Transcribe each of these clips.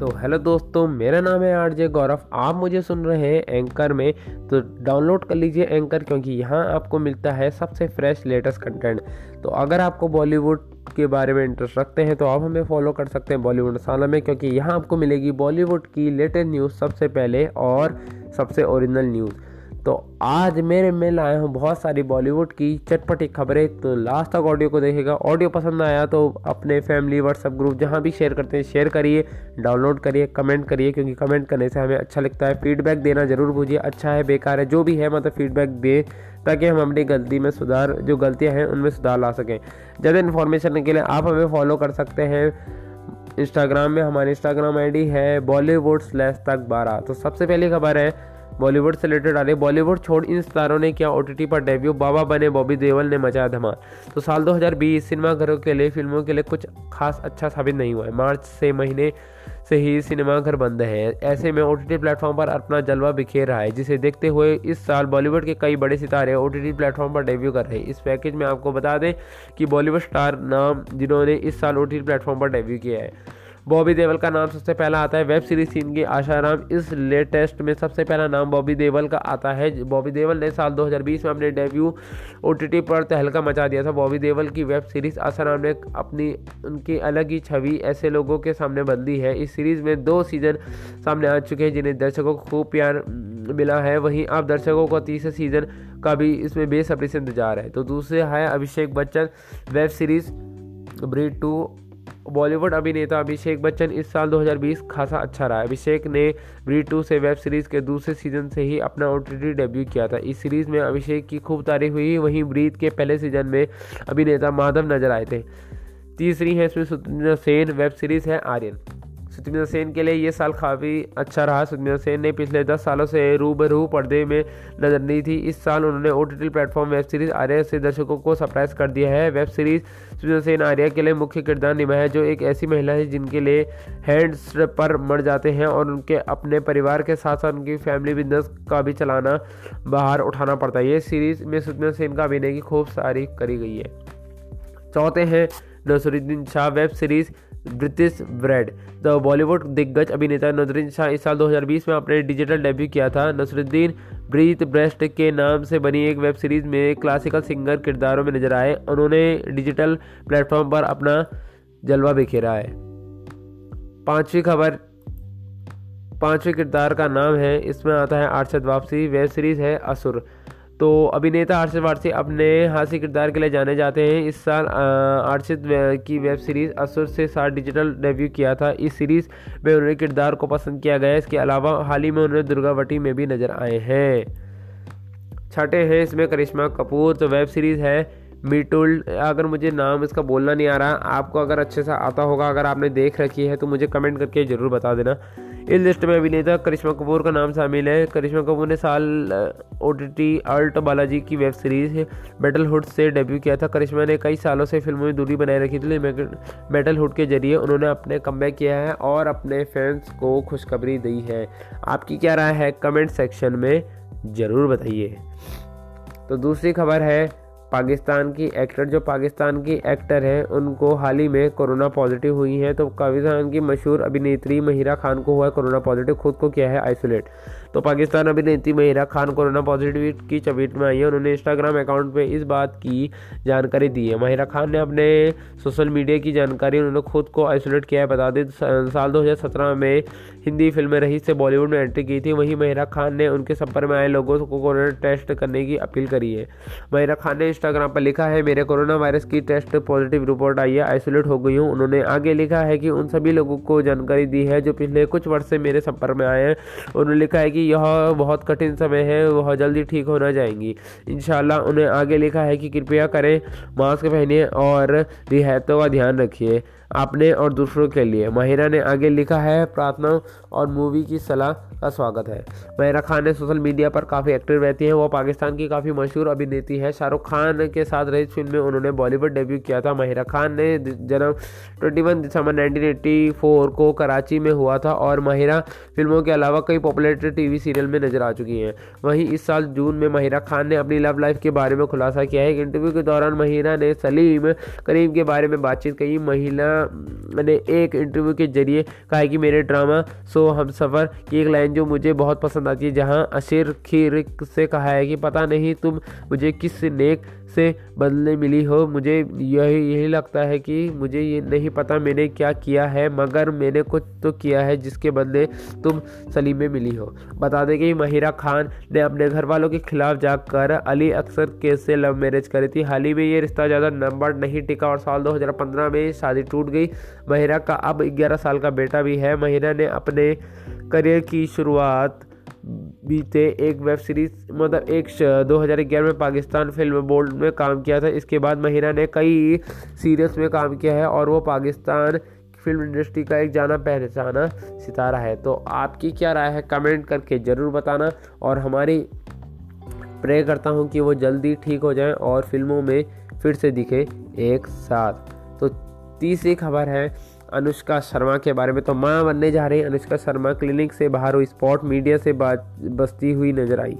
तो हेलो दोस्तों, मेरा नाम है आरजे गौरव। आप मुझे सुन रहे हैं एंकर में। तो डाउनलोड कर लीजिए एंकर, क्योंकि यहाँ आपको मिलता है सबसे फ्रेश लेटेस्ट कंटेंट। तो अगर आपको बॉलीवुड के बारे में इंटरेस्ट रखते हैं तो आप हमें फॉलो कर सकते हैं बॉलीवुड साला में, क्योंकि यहाँ आपको मिलेगी बॉलीवुड की लेटेस्ट न्यूज़ सबसे पहले और सबसे ओरिजिनल न्यूज़। तो आज मेरे में लाए हूँ बहुत सारी बॉलीवुड की चटपटी खबरें तो लास्ट तक ऑडियो को देखेगा ऑडियो पसंद आया तो अपने फैमिली व्हाट्सअप ग्रुप जहाँ भी शेयर करते हैं शेयर करिए डाउनलोड करिए कमेंट करिए, क्योंकि कमेंट करने से हमें अच्छा लगता है। फीडबैक देना ज़रूर भूजिए अच्छा है, बेकार है, जो भी है मतलब फीडबैक दे, ताकि हम अपनी गलती में सुधार, जो गलतियाँ हैं, उनमें सुधार ला सकें। ज़्यादा इन्फॉर्मेशन के लिए आप हमें फॉलो कर सकते हैं। इंस्टाग्राम में हमारी इंस्टाग्राम आईडी है बॉलीवुड स्लैश तक बारह। तो सबसे पहली खबर है बॉलीवुड से रिलेटेड आ रही बॉलीवुड छोड़ इन सितारों ने किया ओ पर डेब्यू बाबा बने, बॉबी देवल ने मचाया धमाल। तो साल 2020 सिनेमाघरों के लिए, फ़िल्मों के लिए कुछ खास अच्छा साबित नहीं हुआ है। मार्च से महीने से ही सिनेमाघर बंद है। ऐसे में ओटीटी प्लेटफॉर्म पर अपना जलवा बिखेर रहा है, जिसे देखते हुए इस साल बॉलीवुड के कई बड़े सितारे ओ टी प्लेटफॉर्म पर डेब्यू कर रहे हैं। इस पैकेज में आपको बता दें कि बॉलीवुड स्टार नाम जिन्होंने इस साल ओ टी प्लेटफॉर्म पर डेब्यू किया है। बॉबी देवल का नाम सबसे पहला आता है वेब सीरीज़ सीन की आशाराम। इस लेटेस्ट में सबसे पहला नाम बॉबी देवल का आता है। बॉबी देवल ने साल 2020 में अपने डेब्यू ओटीटी पर तहलका मचा दिया था। बॉबी देवल की वेब सीरीज़ आशाराम ने अपनी, उनकी अलग ही छवि ऐसे लोगों के सामने बंदी है। इस सीरीज़ में दो सीज़न सामने आ चुके हैं जिन्हें दर्शकों को खूब प्यार मिला है। वहीं अब दर्शकों को तीसरे सीज़न का भी इसमें बेसब्री से इंतज़ार है। तो दूसरे है Abhishek Bachchan, web series Breathe two Bollywood अभिनेता अभिषेक बच्चन इस साल 2020 खासा अच्छा रहा अभिषेक ने ब्री टू से वेब सीरीज़ के दूसरे सीज़न से ही अपना ओ डेब्यू किया था। इस सीरीज़ में अभिषेक की खूब तारीफ़ हुई। वहीं ब्रीत के पहले सीज़न में अभिनेता माधव नज़र आए थे। तीसरी है इसमें सेन, वेब सीरीज़ है आर्यन। सुतमिंदर सेन के लिए ये साल काफ़ी अच्छा रहा। सुतमिंदर सेन ने पिछले दस सालों से रूबरू पर्दे में नज़र नहीं थी। इस साल उन्होंने O T platform web series Aarya से दर्शकों को सरप्राइज़ कर दिया है। वेब सीरीज़ सुतमिंदर सेन आर्या के लिए मुख्य किरदार निभाया है, जो एक ऐसी महिला है जिनके लिए हैंड्स पर मर जाते हैं और उनके अपने परिवार के साथ साथ उनकी फैमिली बिज़नेस का भी चलाना बाहर उठाना पड़ता है। ये सीरीज़ में सुतमिंदर सेन का अभिनय की खूब सारी करी गई है। चौथे हैं Naseeruddin Shah. Web series British bread. The Bollywood दिग्गज अभिनेता नजरुद्दीन शाह इस साल 2020 में अपने डिजिटल डेब्यू किया था। नसरुद्दीन ब्रीथ ब्रेस्ट के नाम से बनी एक वेब सीरीज़ में क्लासिकल सिंगर किरदारों में नज़र आए। उन्होंने डिजिटल प्लेटफॉर्म पर अपना जलवा बिखेरा है। पांचवी खबर, पाँचवें किरदार का नाम है, इसमें आता है आर्शद वापसी। वेब सीरीज़ है असुर। तो अभिनेता अर्षद वारसी अपने हास्य किरदार के लिए जाने जाते हैं। इस साल अर्षद की वेब सीरीज़ असुर से साथ डिजिटल डेब्यू किया था। इस सीरीज़ में उन्होंने किरदार को पसंद किया गया। इसके अलावा हाल ही में उन्होंने दुर्गावटी में भी नज़र आए हैं। छठे हैं इसमें करिश्मा कपूर। तो वेब सीरीज़ है मीटुल। अगर मुझे नाम इसका बोलना नहीं आ रहा, आपको अगर अच्छे से आता होगा, अगर आपने देख रखी है तो मुझे कमेंट करके ज़रूर बता देना। इस लिस्ट में अभिनेता करिश्मा कपूर का नाम शामिल है। करिश्मा कपूर ने साल O T T ALT Balaji की वेब सीरीज़ मेटल हुड से डेब्यू किया था। करिश्मा ने कई सालों से फ़िल्मों में दूरी बनाए रखी थी मेटल हुड के ज़रिए उन्होंने अपने कम किया है और अपने फैंस को खुशखबरी दी है। आपकी क्या राय है? कमेंट सेक्शन में ज़रूर बताइए। तो दूसरी खबर है पाकिस्तान की एक्टर जो पाकिस्तान की एक्टर हैं, उनको हाल ही में कोरोना पॉजिटिव हुई है तो पाकिस्तान की मशहूर अभिनेत्री महिरा खान को हुआ कोरोना पॉजिटिव खुद को किया है आइसोलेट तो पाकिस्तान अभिनेत्री महिरा खान कोरोना पॉजिटिव की चपेट में आई है, उन्होंने इंस्टाग्राम अकाउंट पे इस बात की जानकारी दी है। महिरा खान ने अपने सोशल मीडिया की जानकारी उन्होंने खुद को आइसोलेट किया है, बता दें साल दो हज़ार सत्रह में हिंदी फ़िल्म रही से बॉलीवुड में एंट्री की थी। वहीं महिरा खान ने उनके संपर्क में आए लोगों को कोरोना टेस्ट करने की अपील करी है। महिरा खान ने इंस्टाग्राम पर लिखा है, मेरे कोरोना वायरस की टेस्ट पॉजिटिव रिपोर्ट आई है, आइसोलेट हो गई हूँ। उन्होंने आगे लिखा है कि उन सभी लोगों को जानकारी दी है जो पिछले कुछ वर्ष से मेरे संपर्क में आए हैं। उन्होंने लिखा है कि यह बहुत कठिन समय है, वह जल्दी ठीक होना जाएँगी। इन उन्हें आगे लिखा है कि कृपया करें, मास्क पहनिए और रियायतों का ध्यान रखिए अपने और दूसरों के लिए। माहिरा ने आगे लिखा है, प्रार्थना और मूवी की सलाह का स्वागत है। महिरा खान ने सोशल मीडिया पर काफ़ी एक्टिव रहती हैं। वो पाकिस्तान की काफ़ी मशहूर अभिनेत्री है। शाहरुख खान के साथ रही फ़िल्म में उन्होंने बॉलीवुड डेब्यू किया था। महिरा खान ने जन्म 21 दिसंबर 1984 को कराची में हुआ था और महिरा फ़िल्मों के अलावा कई पॉपुलर टीवी सीरियल में नज़र आ चुकी हैं। वहीं इस साल जून में महिरा खान ने अपनी लव लाइफ के बारे में खुलासा किया है। एक इंटरव्यू के दौरान महिरा ने सलीम करीम के बारे में बातचीत की महिला ने एक इंटरव्यू के ज़रिए कहा कि मेरे ड्रामा शो हम सफ़र की एक लाइन जो मुझे बहुत पसंद आती है, जहाँ अशीर खीर से कहा है कि, पता नहीं तुम मुझे किस नेक से बदले मिली हो, मुझे यही यही लगता है कि मुझे ये नहीं पता मैंने क्या किया है, मगर मैंने कुछ तो किया है जिसके बदले तुम सलीमे मिली हो। बता दें कि महिरा खान ने अपने घर वालों के खिलाफ जाकर अली अक्सर केस से लव मैरिज करी थी। हाल ही में ये रिश्ता ज़्यादा नंबर नहीं टिका और साल 2015 में शादी टूट गई। महिरा का अब 11 साल का बेटा भी है। महिरा ने अपने करियर की शुरुआत बीते एक वेब सीरीज़ मतलब एक दो हज़ार ग्यारह में पाकिस्तान फ़िल्म बोर्ड में काम किया था। इसके बाद महिरा ने कई सीरियल्स में काम किया है और वो पाकिस्तान फ़िल्म इंडस्ट्री का एक जाना पहचाना सितारा है। तो आपकी क्या राय है? कमेंट करके ज़रूर बताना और हमारी प्रे करता हूँ कि वो जल्दी ठीक हो जाए और फ़िल्मों में फिर से दिखे एक साथ। तो तीसरी खबर है अनुष्का शर्मा के बारे में। तो माँ बनने जा रही अनुष्का शर्मा, क्लिनिक से बाहर हुई, स्पॉट मीडिया से बात, बसती हुई नज़र आई।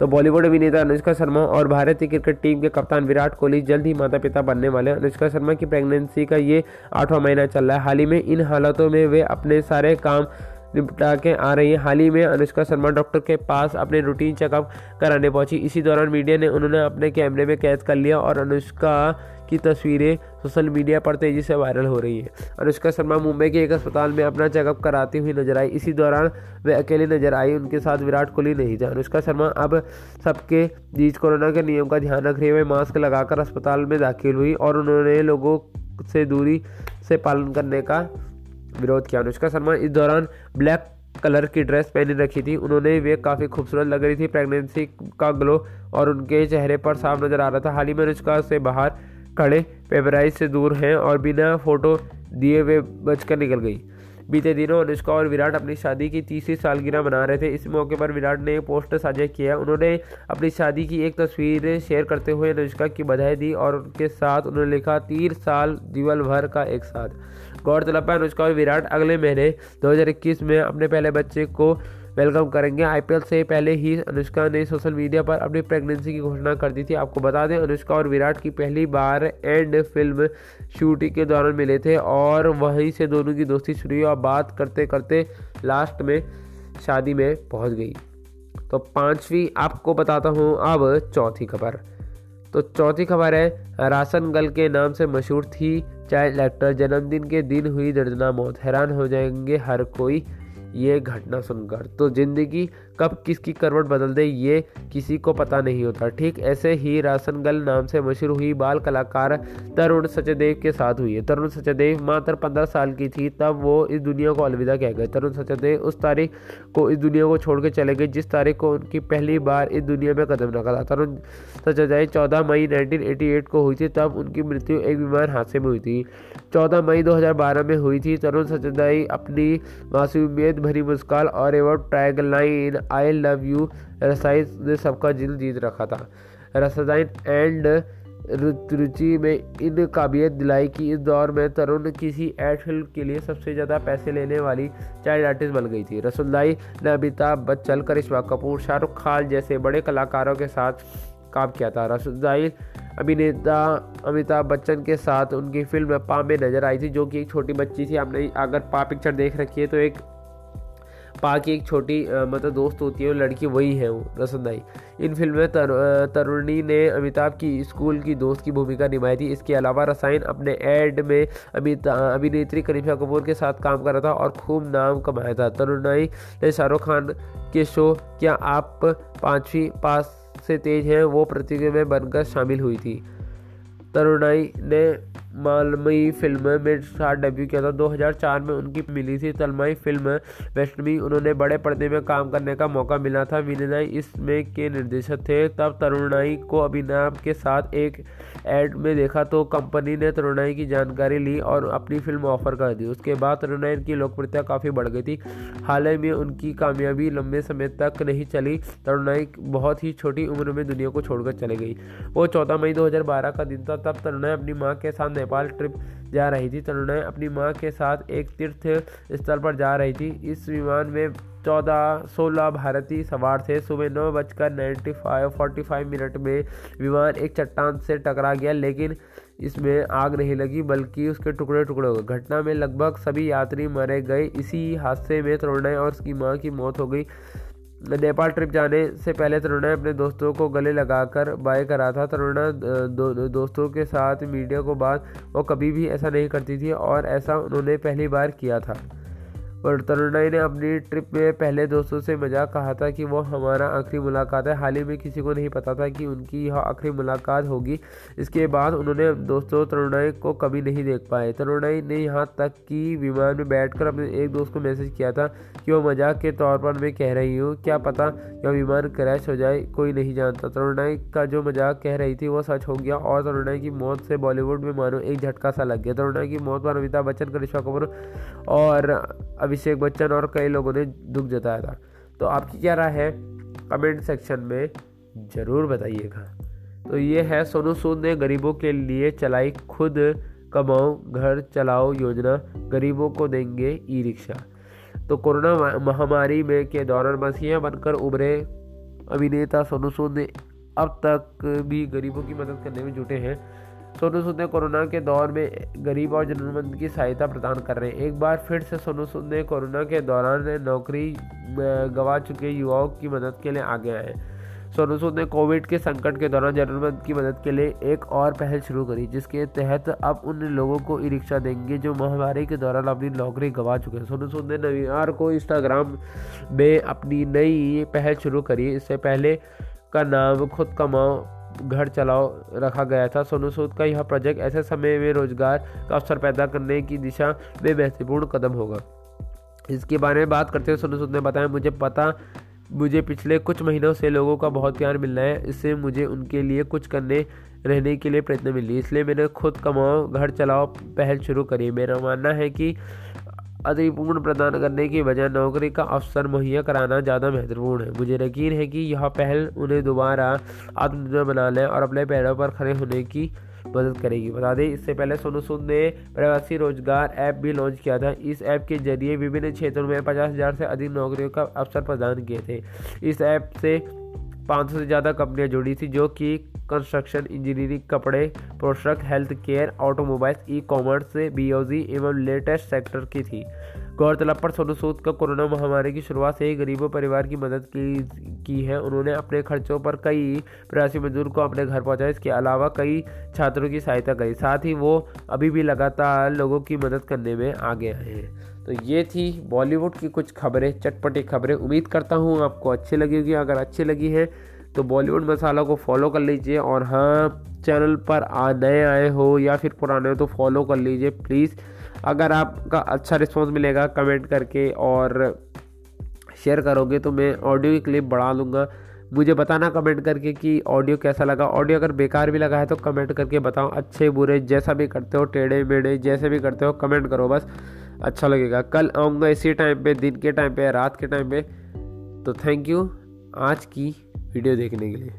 तो बॉलीवुड अभिनेता अनुष्का शर्मा और भारतीय क्रिकेट टीम के कप्तान विराट कोहली जल्द ही माता पिता बनने वाले हैं। अनुष्का शर्मा की प्रेगनेंसी का ये आठवां महीना चल रहा है। हाल ही में इन हालातों में वे अपने सारे काम निपटा के आ रही है। हाल ही में अनुष्का शर्मा डॉक्टर के पास अपने रूटीन चेकअप कराने पहुँची। इसी दौरान मीडिया ने उन्होंने अपने कैमरे में कैद कर लिया और अनुष्का की तस्वीरें सोशल मीडिया पर तेज़ी से वायरल हो रही है। अनुष्का शर्मा मुंबई के एक अस्पताल में अपना चेकअप कराती हुई नज़र आई। इसी दौरान वे अकेले नज़र आई, उनके साथ विराट कोहली नहीं था। अनुष्का शर्मा अब सबके बीच कोरोना के नियम का ध्यान रख रही हुए मास्क लगाकर अस्पताल में दाखिल हुई और उन्होंने लोगों से दूरी से पालन करने का विरोध किया। अनुष्का शर्मा इस दौरान ब्लैक कलर की ड्रेस पहनी रखी थी। उन्होंने वे काफ़ी खूबसूरत लग रही थी। प्रेगनेंसी का ग्लो और उनके चेहरे पर साफ़ नज़र आ रहा था। हाल ही में अनुष्का से बाहर खड़े पेपराइज से दूर हैं और बिना फ़ोटो दिए वे बचकर निकल गई। बीते दिनों अनुष्का और विराट अपनी शादी की तीसरी सालगिरह मना रहे थे। इस मौके पर विराट ने एक पोस्ट साझा किया। उन्होंने अपनी शादी की एक तस्वीर शेयर करते हुए अनुष्का की बधाई दी और उनके साथ उन्होंने लिखा, तीन साल जीवन भर का एक साथ। गौरतलब है, अनुष्का और विराट अगले महीने 2021 में अपने पहले बच्चे को वेलकम करेंगे। आईपीएल से पहले ही अनुष्का ने सोशल मीडिया पर अपनी प्रेगनेंसी की घोषणा कर दी थी। आपको बता दें, अनुष्का और विराट की पहली बार एंड फ़िल्म शूटिंग के दौरान मिले थे और वहीं से दोनों की दोस्ती शुरू हुई और बात करते करते लास्ट में शादी में पहुँच गई। तो पांचवी आपको बताता हूँ अब चौथी खबर। तो चौथी खबर है, राशन गल के नाम से मशहूर थी चाइल्ड एक्टर जन्मदिन के दिन हुई दर्दना मौत, हैरान हो जाएँगे हर कोई। ये घटना सुनकर। तो ज़िंदगी कब किसकी करवट बदल दे, ये किसी को पता नहीं होता। ठीक ऐसे ही रासनगल नाम से मशहूर हुई बाल कलाकार तरुण सचदेव के साथ हुई है। तरुण सचदेव मात्र पंद्रह साल की थी, तब वो इस दुनिया को अलविदा कह गए। तरुण सचदेव उस तारीख को इस दुनिया को छोड़ के चले गए, जिस तारीख को उनकी पहली बार इस दुनिया में कदम रखा था। तरुण सचदेव चौदह मई नाइनटीन को हुई थी, तब उनकी मृत्यु एक विमान हादसे में हुई थी। चौदह मई दो हज़ार बारह में हुई थी। तरुण सचदेव अपनी मासूमियत भरी मुस्कान और एवं टैगलाइन आई लव यू रसाई ने सबका दिल जीत रखा था। रसादाइन एंड रुचि में इन काबिलियत दिलाई कि इस दौर में तरुण किसी एड फ़िल्म के लिए सबसे ज़्यादा पैसे लेने वाली चाइल्ड आर्टिस्ट बन गई थी। रसुल्लाई ने अमिताभ बच्चन करिश्मा कपूर, शाहरुख खान जैसे बड़े कलाकारों के साथ काम किया था। रसुल्लाई अभिनेता अमिताभ बच्चन के साथ उनकी फ़िल्म पा में नज़र आई थी, जो कि एक छोटी बच्ची थी। आपने अगर पा पिक्चर देख रखी है तो एक पा की एक छोटी मतलब दोस्त होती है वो लड़की वही है वो रसंदाई इन फ़िल्म में तर, तरुणी ने अमिताभ की स्कूल की दोस्त की भूमिका निभाई थी। इसके अलावा रसायन अपने एड में अमिताभ अभिनेत्री करीफा कपूर के साथ काम कर रहा था और खूब नाम कमाया था। तरुणाई ने शाहरुख खान के शो क्या आप पाँचवीं पास से तेज हैं वो प्रतियोगिता में बनकर शामिल हुई थी। तरुणाई ने मालमई फ़िल्म में साथ डेब्यू किया था। 2004 में उनकी मिली थी तलमई फ़िल्म। वेस्टमी उन्होंने बड़े पर्दे में काम करने का मौका मिला था। विनय इसमें के निर्देशक थे। तब तरुणाई को अभिनव के साथ एक एड में देखा तो कंपनी ने तरुणाई की जानकारी ली और अपनी फ़िल्म ऑफ़र कर दी। उसके बाद तरुणाई की लोकप्रियता काफ़ी बढ़ गई थी। हाल ही में उनकी कामयाबी लंबे समय तक नहीं चली। तरुणाई बहुत ही छोटी उम्र में दुनिया को छोड़कर चली गई। वो चौदह मई 2012 का दिन था। तब तरुणाई अपनी माँ के साथ नेपाल ट्रिप जा रही थी। तरुणाई अपनी माँ के साथ एक तीर्थ स्थल पर जा रही थी। इस विमान में चौदह सोलह भारतीय सवार थे। सुबह नौ बजकर ninety five forty five minute में विमान एक चट्टान से टकरा गया, लेकिन इसमें आग नहीं लगी, बल्कि उसके टुकड़े टुकड़े हो गए। घटना में लगभग सभी यात्री मारे गए। इसी हादसे में तरुणय और उसकी माँ की मौत हो गई। नेपाल ट्रिप जाने से पहले तरुणा अपने दोस्तों को गले लगाकर बाय करा था। तरुणा दो, दोस्तों के साथ मीडिया को बात वो कभी भी ऐसा नहीं करती थी और ऐसा उन्होंने पहली बार किया था। और तरुणाई ने अपनी ट्रिप में पहले दोस्तों से मज़ाक कहा था कि वो हमारा आखिरी मुलाकात है। हाल ही में किसी को नहीं पता था कि उनकी यह आखिरी मुलाकात होगी। इसके बाद उन्होंने दोस्तों तरुणाई को कभी नहीं देख पाए। तरुणाई ने यहाँ तक कि विमान में बैठकर अपने एक दोस्त को मैसेज किया था कि वो मज़ाक के तौर पर मैं कह रही हूँ। क्या पता यह विमान क्रैश हो जाए, कोई नहीं जानता। तरुणाई का जो मज़ाक कह रही थी वो सच हो गया और तरुणाई की मौत से बॉलीवुड में मानो एक झटका सा लग गया। तरुणाई की मौत पर अमिताभ बच्चन, करिश्मा कपूर और अभी अभिषेक बच्चन और कई लोगों ने दुख जताया था। तो आपकी क्या राय है? कमेंट सेक्शन में ज़रूर बताइएगा। तो ये है सोनू सूद ने गरीबों के लिए चलाई खुद, कमाओ घर, चलाओ योजना, गरीबों को देंगे ई रिक्शा तो कोरोना महामारी में के दौरान मसीहा बनकर उभरे अभिनेता सोनू सूद ने अब तक भी गरीबों की मदद करने में जुटे हैं। सोनू सूद ने कोरोना के दौर में गरीब और जरूरतमंद की सहायता प्रदान कर रहे हैं। एक बार फिर से सोनू सूद ने कोरोना के दौरान नौकरी गंवा चुके युवाओं की मदद के लिए आगे आए सोनू सूद ने कोविड के संकट के दौरान जरूरतमंद की मदद के लिए एक और पहल शुरू करी, जिसके तहत अब उन लोगों को ई रिक्शा देंगे जो महामारी के दौरान अपनी नौकरी गंवा चुके हैं। सोनू सूद ने रविवार को इंस्टाग्राम में अपनी नई पहल शुरू करी। इससे पहले का नाम खुद कमाओ घर चलाओ, रखा गया था। सोनू सूद का यह प्रोजेक्ट ऐसे समय में रोज़गार का अवसर पैदा करने की दिशा में महत्वपूर्ण कदम होगा। इसके बारे में बात करते हुए सोनू सूद ने बताया, मुझे पता, मुझे पिछले कुछ महीनों से लोगों का बहुत प्यार मिल रहा है। इससे मुझे उनके लिए कुछ करने, रहने के लिए प्रयत्न मिली। इसलिए मैंने खुद कमाओ, घर चलाओ, पहल शुरू करी। मेरा मानना है कि अधिपूर्ण प्रदान करने की बजाय नौकरी का अवसर मुहैया कराना ज़्यादा महत्वपूर्ण है। मुझे यकीन है कि यह पहल उन्हें दोबारा आत्मनिर्भर बनाने और अपने पैरों पर खड़े होने की मदद करेगी। बता दें, इससे पहले सोनू सूद ने प्रवासी रोज़गार ऐप भी लॉन्च किया था। इस ऐप के ज़रिए विभिन्न क्षेत्रों में पचास हज़ार से अधिक नौकरियों का अवसर प्रदान किए थे। इस ऐप से 500 से ज़्यादा कंपनियाँ जुड़ी थी, जो कि कंस्ट्रक्शन इंजीनियरिंग कपड़े पोशाक health care automobiles e commerce BOG एवं लेटेस्ट सेक्टर की थी। गौरतलब पर सोनू सूद का कोरोना महामारी की शुरुआत से ही गरीबों परिवार की मदद की की है। उन्होंने अपने खर्चों पर कई प्रवासी मजदूर को अपने घर पहुँचाया। इसके अलावा कई छात्रों की सहायता करी। साथ ही वो अभी भी लगातार लोगों की मदद करने में आगे आए हैं। तो ये थी बॉलीवुड की कुछ खबरें, चटपटी खबरें। उम्मीद करता हूँ आपको अच्छी लगी होगी। अगर अच्छी लगी है तो बॉलीवुड मसाला को फॉलो कर लीजिए और हाँ चैनल पर आ नए आए हो या फिर पुराने हो तो फॉलो कर लीजिए, प्लीज़। अगर आपका अच्छा रिस्पॉन्स मिलेगा कमेंट करके और शेयर करोगे तो मैं ऑडियो की क्लिप बढ़ा लूँगा मुझे बताना कमेंट करके कि ऑडियो कैसा लगा। ऑडियो अगर बेकार भी लगा है तो कमेंट करके बताओ, अच्छे बुरे जैसा भी करते हो, टेढ़े मेढ़े जैसे भी करते हो, कमेंट करो बस अच्छा लगेगा। कल आऊँगा इसी टाइम पे, दिन के टाइम पे रात के टाइम पे। तो थैंक यू आज की वीडियो देखने के लिए।